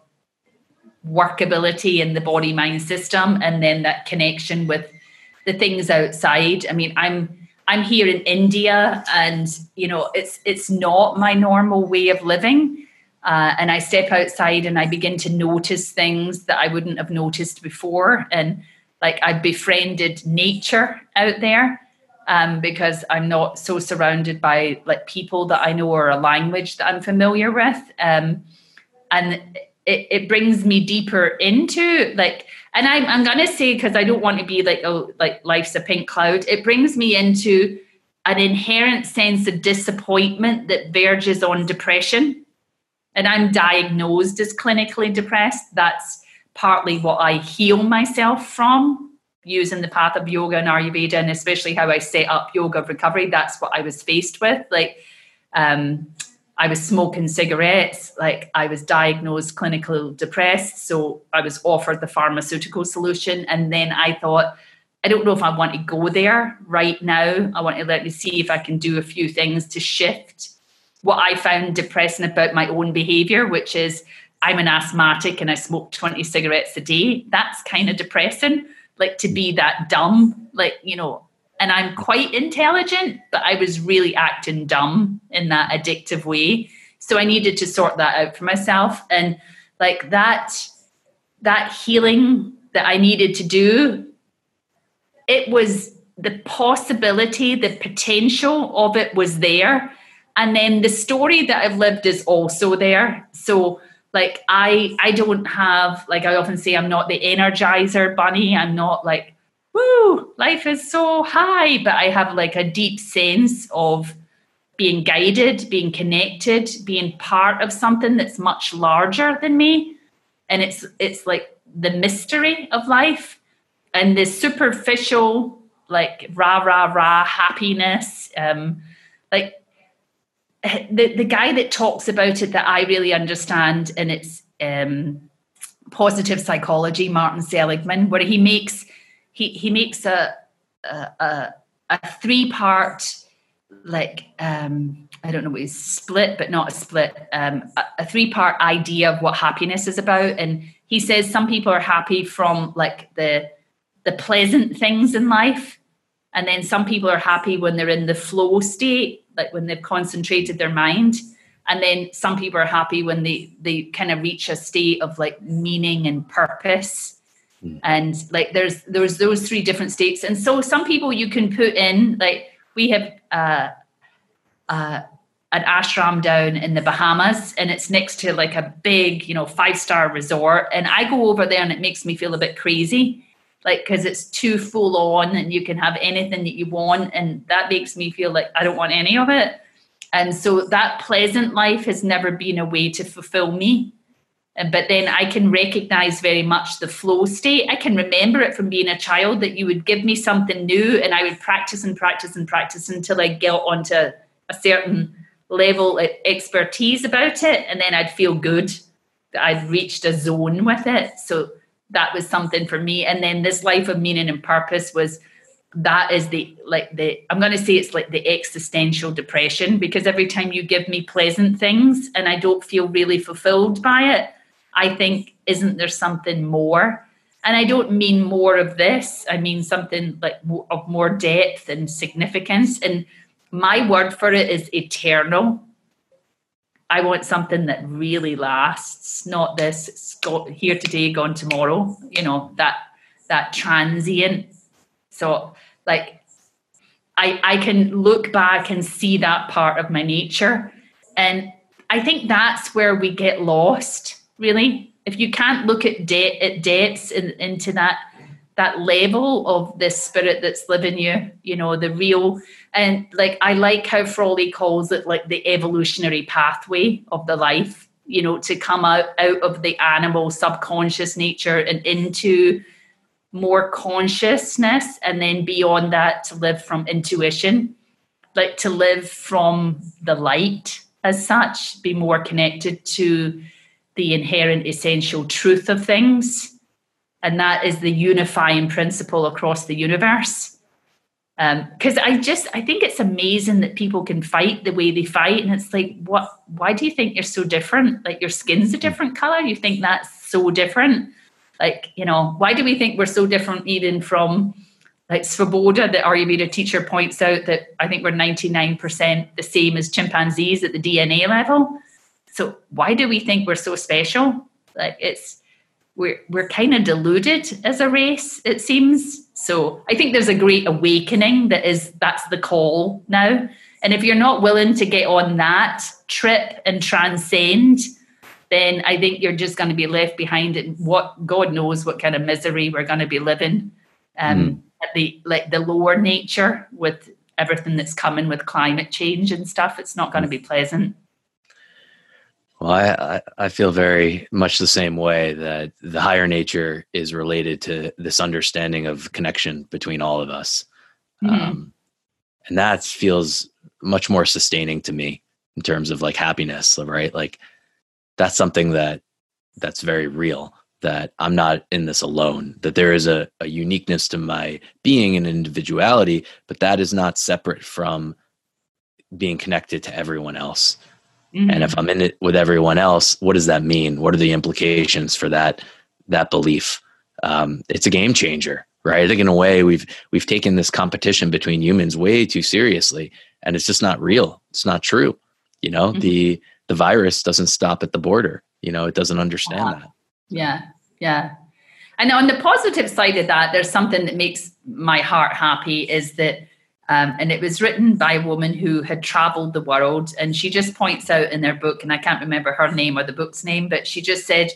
workability in the body mind system and then that connection with the things outside. I mean, I'm I'm here in India, and you know, it's it's not my normal way of living. Uh, and I step outside and I begin to notice things that I wouldn't have noticed before. And like I befriended nature out there um, because I'm not so surrounded by like people that I know or a language that I'm familiar with. Um, and it, it brings me deeper into like and I'm, I'm gonna say because I don't want to be like oh like life's a pink cloud. It brings me into an inherent sense of disappointment that verges on depression, and I'm diagnosed as clinically depressed. That's partly what I heal myself from using the path of yoga and Ayurveda, and especially how I set up yoga recovery. That's what I was faced with, like. Um, I was smoking cigarettes, like I was diagnosed clinically depressed. So I was offered the pharmaceutical solution. And then I thought, I don't know if I want to go there right now. I want to let me see if I can do a few things to shift what I found depressing about my own behavior, which is I'm an asthmatic and I smoke 20 cigarettes a day. That's kind of depressing. Like to be that dumb, like, you know, and I'm quite intelligent, but I was really acting dumb in that addictive way. So I needed to sort that out for myself. And like that, that healing that I needed to do, it was the possibility, the potential of it was there. And then the story that I've lived is also there. So like I I don't have like I often say I'm not the energizer bunny. I'm not like woo, life is so high. But I have like a deep sense of being guided, being connected, being part of something that's much larger than me. And it's it's like the mystery of life and the superficial, like rah rah rah happiness. Um, like the the guy that talks about it that I really understand, and it's um, positive psychology, Martin Seligman, where he makes he he makes a a, a three part like um, I don't know what is split, but not a split, um, a, a three part idea of what happiness is about. And he says some people are happy from like the the pleasant things in life, and then some people are happy when they're in the flow state, like when they've concentrated their mind. And then some people are happy when they they kind of reach a state of like meaning and purpose Mm. and like there's there's those three different states and so some people you can put in like we have uh, uh, an ashram down in the bahamas and it's next to like a big you know five star resort and i go over there and it makes me feel a bit crazy like because it's too full on and you can have anything that you want and that makes me feel like i don't want any of it and so that pleasant life has never been a way to fulfill me but then I can recognize very much the flow state. I can remember it from being a child that you would give me something new and I would practice and practice and practice until I get onto a certain level of expertise about it. And then I'd feel good that I'd reached a zone with it. So that was something for me. And then this life of meaning and purpose was that is the like the I'm going to say it's like the existential depression because every time you give me pleasant things and I don't feel really fulfilled by it, I think, isn't there something more? And I don't mean more of this, I mean something like of more depth and significance. And my word for it is eternal. I want something that really lasts, not this here today, gone tomorrow, you know, that that transient. So like I I can look back and see that part of my nature. And I think that's where we get lost, really. If you can't look at de- at depths in, into that that level of this spirit that's living you, you know, the real and like I like how Frawley calls it like the evolutionary pathway of the life, you know, to come out, out of the animal subconscious nature and into more consciousness and then beyond that to live from intuition, like to live from the light as such, be more connected to the inherent essential truth of things. And that is the unifying principle across the universe. Because um, I just, I think it's amazing that people can fight the way they fight. And it's like, what, why do you think you're so different? Like your skin's a different color. You think that's so different. Like, you know, why do we think we're so different even from like Svoboda, the Ayurveda teacher points out that I think we're 99% the same as chimpanzees at the DNA level. So why do we think we're so special? Like it's we're we're kind of deluded as a race, it seems. So I think there's a great awakening that is that's the call now. And if you're not willing to get on that trip and transcend, then I think you're just going to be left behind and what God knows what kind of misery we're going to be living. Um, mm at the like the lower nature with everything that's coming with climate change and stuff, it's not going to be pleasant. Well, I, I feel very much the same way that the higher nature is related to this understanding of connection between all of us. Mm-hmm. Um, and that feels much more sustaining to me in terms of like happiness, right? Like that's something that that's very real that I'm not in this alone, that there is a, a uniqueness to my being and individuality, but that is not separate from being connected to everyone else. Mm-hmm. And if mm-hmm. I'm in it with everyone else, what does that mean? What are the implications for that that belief? Um, it's a game changer, right? I think in a way we've we've taken this competition between humans way too seriously, and it's just not real. It's not true. You know, mm-hmm. the the virus doesn't stop at the border. You know, it doesn't understand that. Yeah, yeah. And on the positive side of that, there's something that makes my heart happy is that, um, and it was written by a woman who had traveled the world. And she just points out in their book, and I can't remember her name or the book's name, but she just said,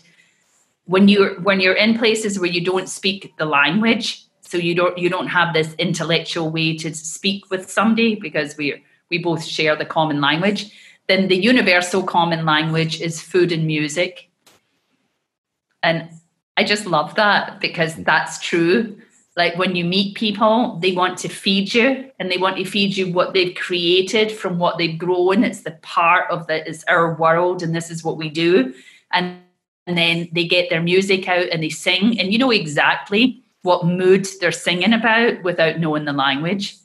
when you're when you're in places where you don't speak the language, so you don't you don't have this intellectual way to speak with somebody because we we both share the common language, then the universal common language is food and music and I just love that because that's true. Like when you meet people, they want to feed you and they want to feed you what they've created from what they've grown. It's the part of that is our world and this is what we do. And, and then they get their music out and they sing and you know exactly what mood they're singing about without knowing the language.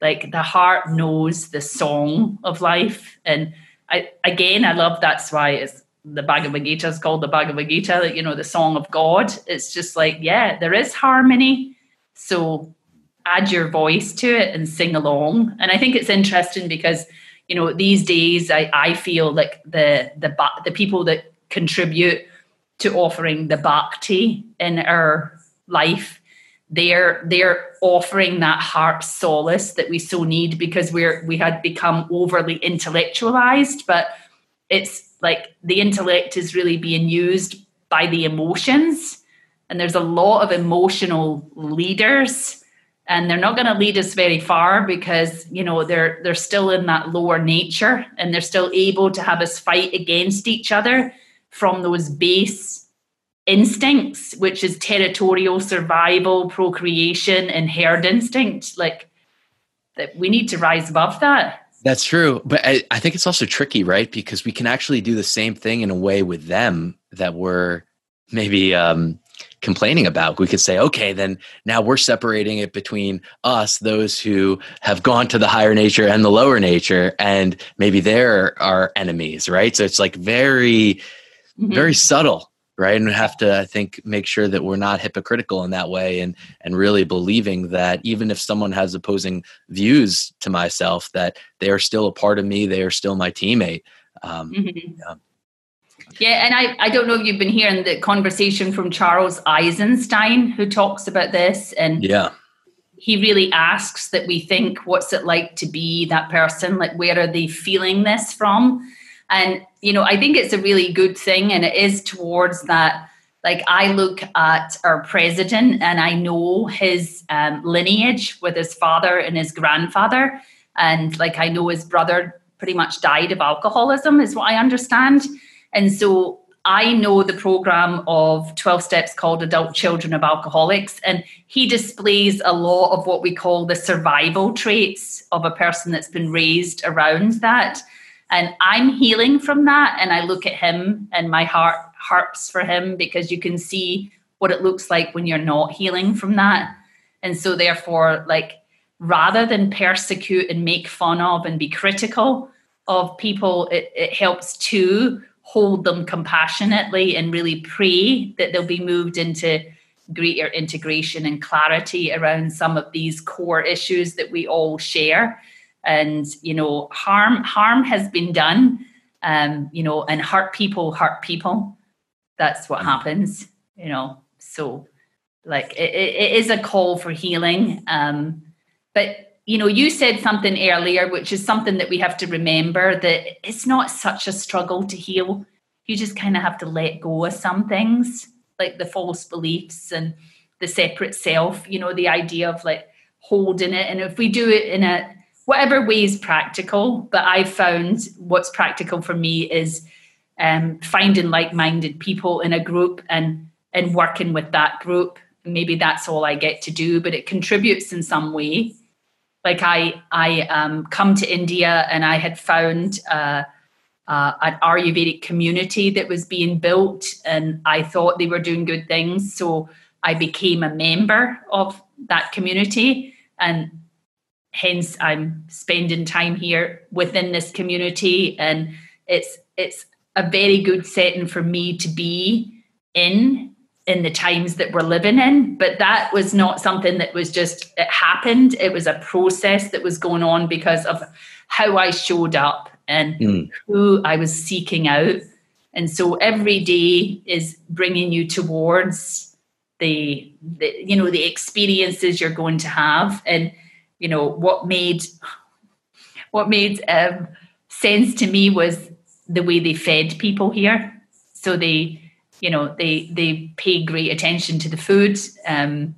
Like the heart knows the song of life. And I again I love that's why it's the Bhagavad Gita is called the Bhagavad Gita, you know, the song of God. It's just like, yeah, there is harmony. So add your voice to it and sing along. And I think it's interesting because, you know, these days I, I feel like the the the people that contribute to offering the bhakti in our life, they're they're offering that heart solace that we so need because we're we had become overly intellectualized, but it's like the intellect is really being used by the emotions and there's a lot of emotional leaders and they're not going to lead us very far because you know they're they're still in that lower nature and they're still able to have us fight against each other from those base instincts which is territorial survival procreation and herd instinct like that we need to rise above that that's true. But I, I, think it's also tricky, right? Because we can actually do the same thing in a way with them that we're maybe um, complaining about. We could say, okay, then now we're separating it between us, those who have gone to the higher nature and the lower nature, and maybe they're our enemies, right? So it's like very, mm-hmm. very subtle. right and we have to i think make sure that we're not hypocritical in that way and and really believing that even if someone has opposing views to myself that they are still a part of me they are still my teammate um, mm-hmm. yeah. Yeah and I, I don't know if you've been hearing the conversation from charles eisenstein who talks about this and yeah he really asks that we think what's it like to be that person like where are they feeling this from and, you know, I think it's a really good thing and it is towards that. Like, I look at our president and I know his um, lineage with his father and his grandfather. And, like, I know his brother pretty much died of alcoholism, is what I understand. And so I know the program of 12 steps called Adult Children of Alcoholics, and he displays a lot of what we call the survival traits of a person that's been raised around that. And I'm healing from that. And I look at him and my heart harps for him because you can see what it looks like when you're not healing from that. And so, therefore, like, rather than persecute and make fun of and be critical of people, it, it helps to hold them compassionately and really pray that they'll be moved into greater integration and clarity around some of these core issues that we all share. And you know harm harm has been done um you know and hurt people hurt people. That's what happens you know. So like it, it is a call for healing um but you know you said something earlier which is something that we have to remember that it's not such a struggle to heal you just kind of have to let go of some things like the false beliefs and the separate self you know the idea of like holding it and if we do it in a whatever way is practical. But I've found what's practical for me is um, finding like-minded people in a group and and working with that group. Maybe that's all I get to do, but it contributes in some way. Like I I um, come to India and I had found. Uh, uh, an Ayurvedic community that was being built, and I thought they were doing good things. So I became a member of that community, and hence i'm spending time here within this community and it's it's a very good setting for me to be in in the times that we're living in but that was not something that was just it happened it was a process that was going on because of how i showed up and mm. who i was seeking out and so every day is bringing you towards the, the you know the experiences you're going to have and you know what made what made um, sense to me was the way they fed people here. So they, you know, they they pay great attention to the food. Um,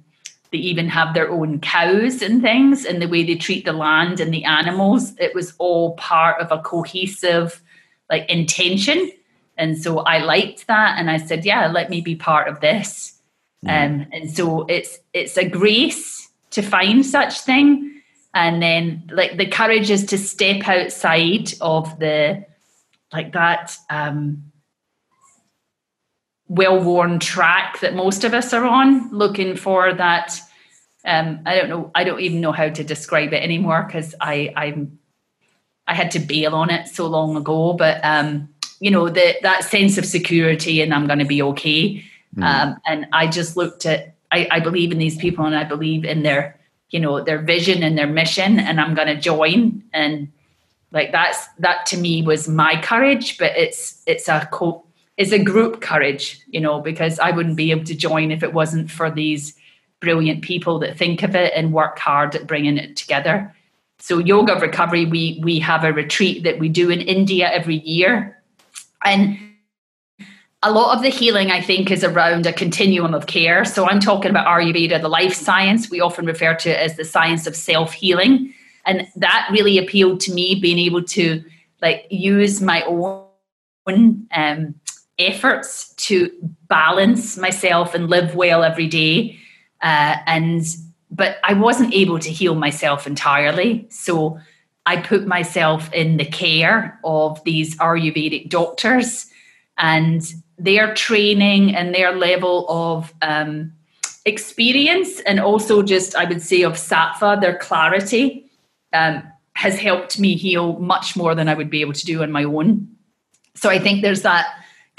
they even have their own cows and things, and the way they treat the land and the animals. It was all part of a cohesive, like intention. And so I liked that, and I said, "Yeah, let me be part of this." Mm. Um, and so it's it's a grace to find such thing and then like the courage is to step outside of the like that um well-worn track that most of us are on looking for that um i don't know i don't even know how to describe it anymore because i i'm i had to bail on it so long ago. But um you know the that sense of security and i'm going to be okay. Mm. um and i just looked at I, I believe in these people and i believe in their you know their vision and their mission and i'm going to join. And like that's that to me was my courage but it's it's a co it's a group courage you know because i wouldn't be able to join if it wasn't for these brilliant people that think of it and work hard at bringing it together so yoga recovery we we have a retreat that we do in india every year and a lot of the healing, I think, is around a continuum of care. So I'm talking about Ayurveda, the life science. We often refer to it as the science of self healing. And that really appealed to me, being able to like use my own um, efforts to balance myself and live well every day. Uh, and but I wasn't able to heal myself entirely. So I put myself in the care of these Ayurvedic doctors and their training and their level of um, experience and also just i would say of sattva their clarity um, has helped me heal much more than i would be able to do on my own so i think there's that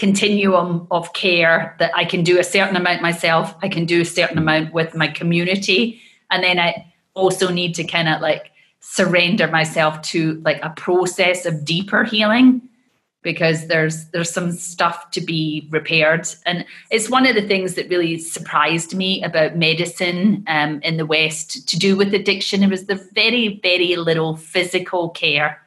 continuum of care that I can do a certain amount myself, I can do a certain amount with my community, and then I also need to kind of like surrender myself to like a process of deeper healing because there's there's some stuff to be repaired. And it's one of the things that really surprised me about medicine um, in the west to do with addiction. It was the very very little physical care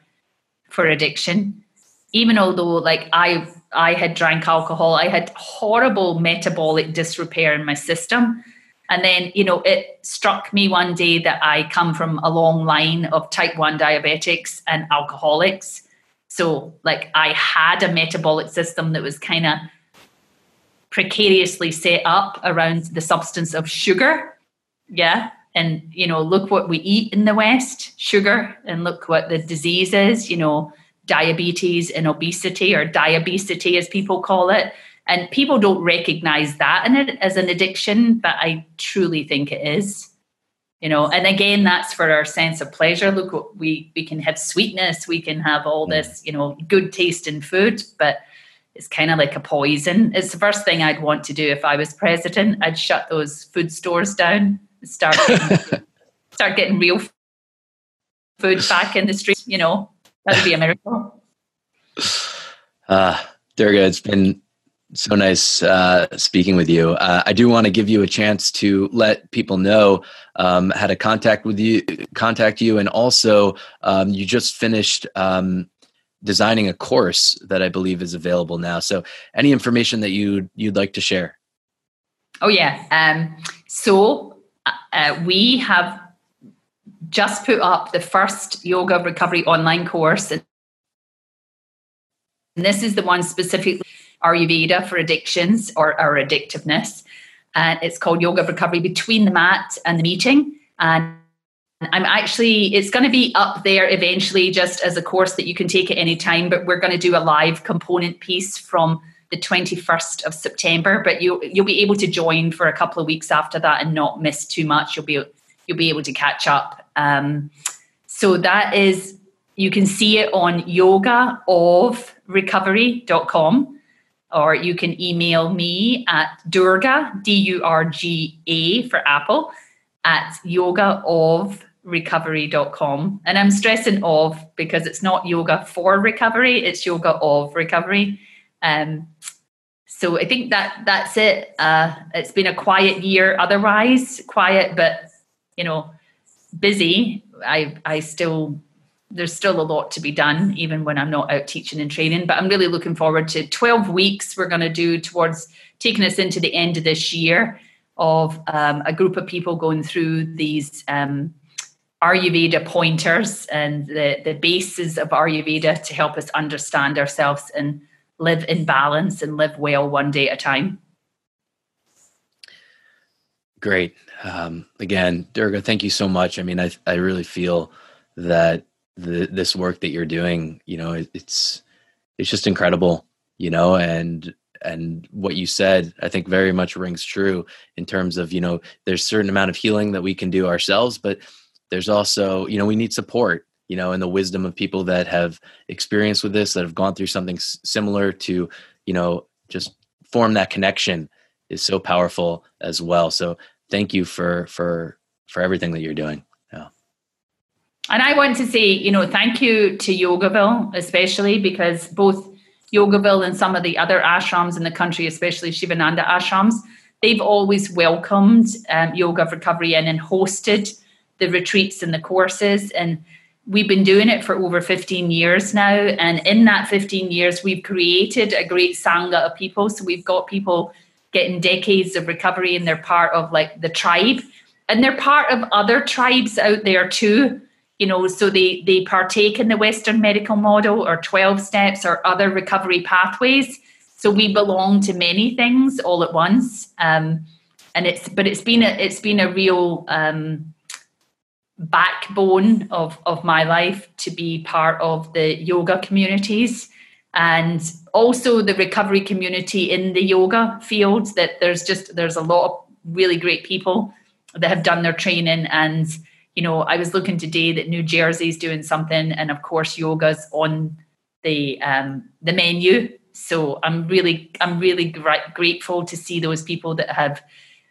for addiction. Even although like i I had drank alcohol. I had horrible metabolic disrepair in my system. And then, you know, it struck me one day that I come from a long line of type 1 diabetics and alcoholics. So, like, I had a metabolic system that was kind of precariously set up around the substance of sugar. Yeah. And, you know, look what we eat in the West sugar, and look what the disease is, you know diabetes and obesity, or diabesity as people call it. And people don't recognize that in it as an addiction, but I truly think it is. You know, and again, that's for our sense of pleasure. Look, we we can have sweetness, we can have all mm. this, you know, good taste in food, but it's kind of like a poison. It's the first thing I'd want to do if I was president. I'd shut those food stores down, start getting, start getting real food back in the street. You know, That'd be a miracle. Uh, Durga, it's been so nice uh, speaking with you. Uh, I do want to give you a chance to let people know um, how to contact with you, contact you, and also um, you just finished um, designing a course that I believe is available now. So, any information that you you'd like to share? Oh yeah. Um, so uh, we have just put up the first yoga recovery online course. And this is the one specifically Ayurveda for addictions or, addictiveness. And it's called Yoga Recovery Between the Mat and the Meeting. And I'm actually, it's going to be up there eventually just as a course that you can take at any time, but we're going to do a live component piece from the 21st of September. But you, you'll be able to join for a couple of weeks after that and not miss too much. You'll be, you'll be able to catch up um, so that is, you can see it on yogaofrecovery.com or you can email me at Durga, D U R G A for Apple, at yogaofrecovery.com. And I'm stressing of because it's not yoga for recovery, it's yoga of recovery. Um, so I think that that's it. Uh, it's been a quiet year otherwise, quiet, but you know, busy, I I still there's still a lot to be done, even when I'm not out teaching and training. But I'm really looking forward to 12 weeks we're going to do towards taking us into the end of this year of um, a group of people going through these um, Ayurveda pointers and the, the bases of Ayurveda to help us understand ourselves and live in balance and live well one day at a time. Great. Um, again, Durga, thank you so much. I mean, I I really feel that the, this work that you're doing, you know, it, it's it's just incredible, you know, and and what you said, I think very much rings true in terms of you know, there's a certain amount of healing that we can do ourselves, but there's also you know we need support you know and the wisdom of people that have experienced with this that have gone through something similar to you know just form that connection is so powerful as well so thank you for for for everything that you're doing. Yeah. And I want to say, you know, thank you to Yogaville, especially because both Yogaville and some of the other ashrams in the country, especially Shivananda ashrams, they've always welcomed um, yoga recovery in and hosted the retreats and the courses. And we've been doing it for over 15 years now. And in that 15 years, we've created a great Sangha of people. So we've got people getting decades of recovery and they're part of like the tribe. And they're part of other tribes out there too you know so they they partake in the western medical model or 12 steps or other recovery pathways. So we belong to many things all at once. Um, and it's but it's been a it's been a real um, backbone of of my life to be part of the yoga communities and also the recovery community in the yoga field that there's just there's a lot of really great people that have done their training and you know i was looking today that new jersey's doing something and of course yoga's on the um the menu So I'm really, I'm really gra- grateful to see those people that have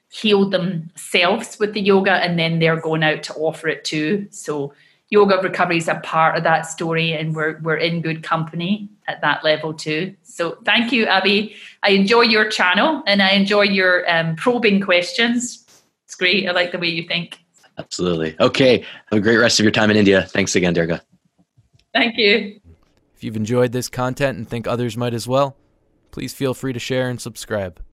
healed themselves with the yoga and then they're going out to offer it too. So yoga recovery is a part of that story and we're, we're in good company at that level too. So thank you, Abby. I enjoy your channel and I enjoy your um, probing questions. It's great. I like the way you think. Absolutely. Okay. Have a great rest of your time in India. Thanks again, Durga. Thank you. If you've enjoyed this content and think others might as well, please feel free to share and subscribe.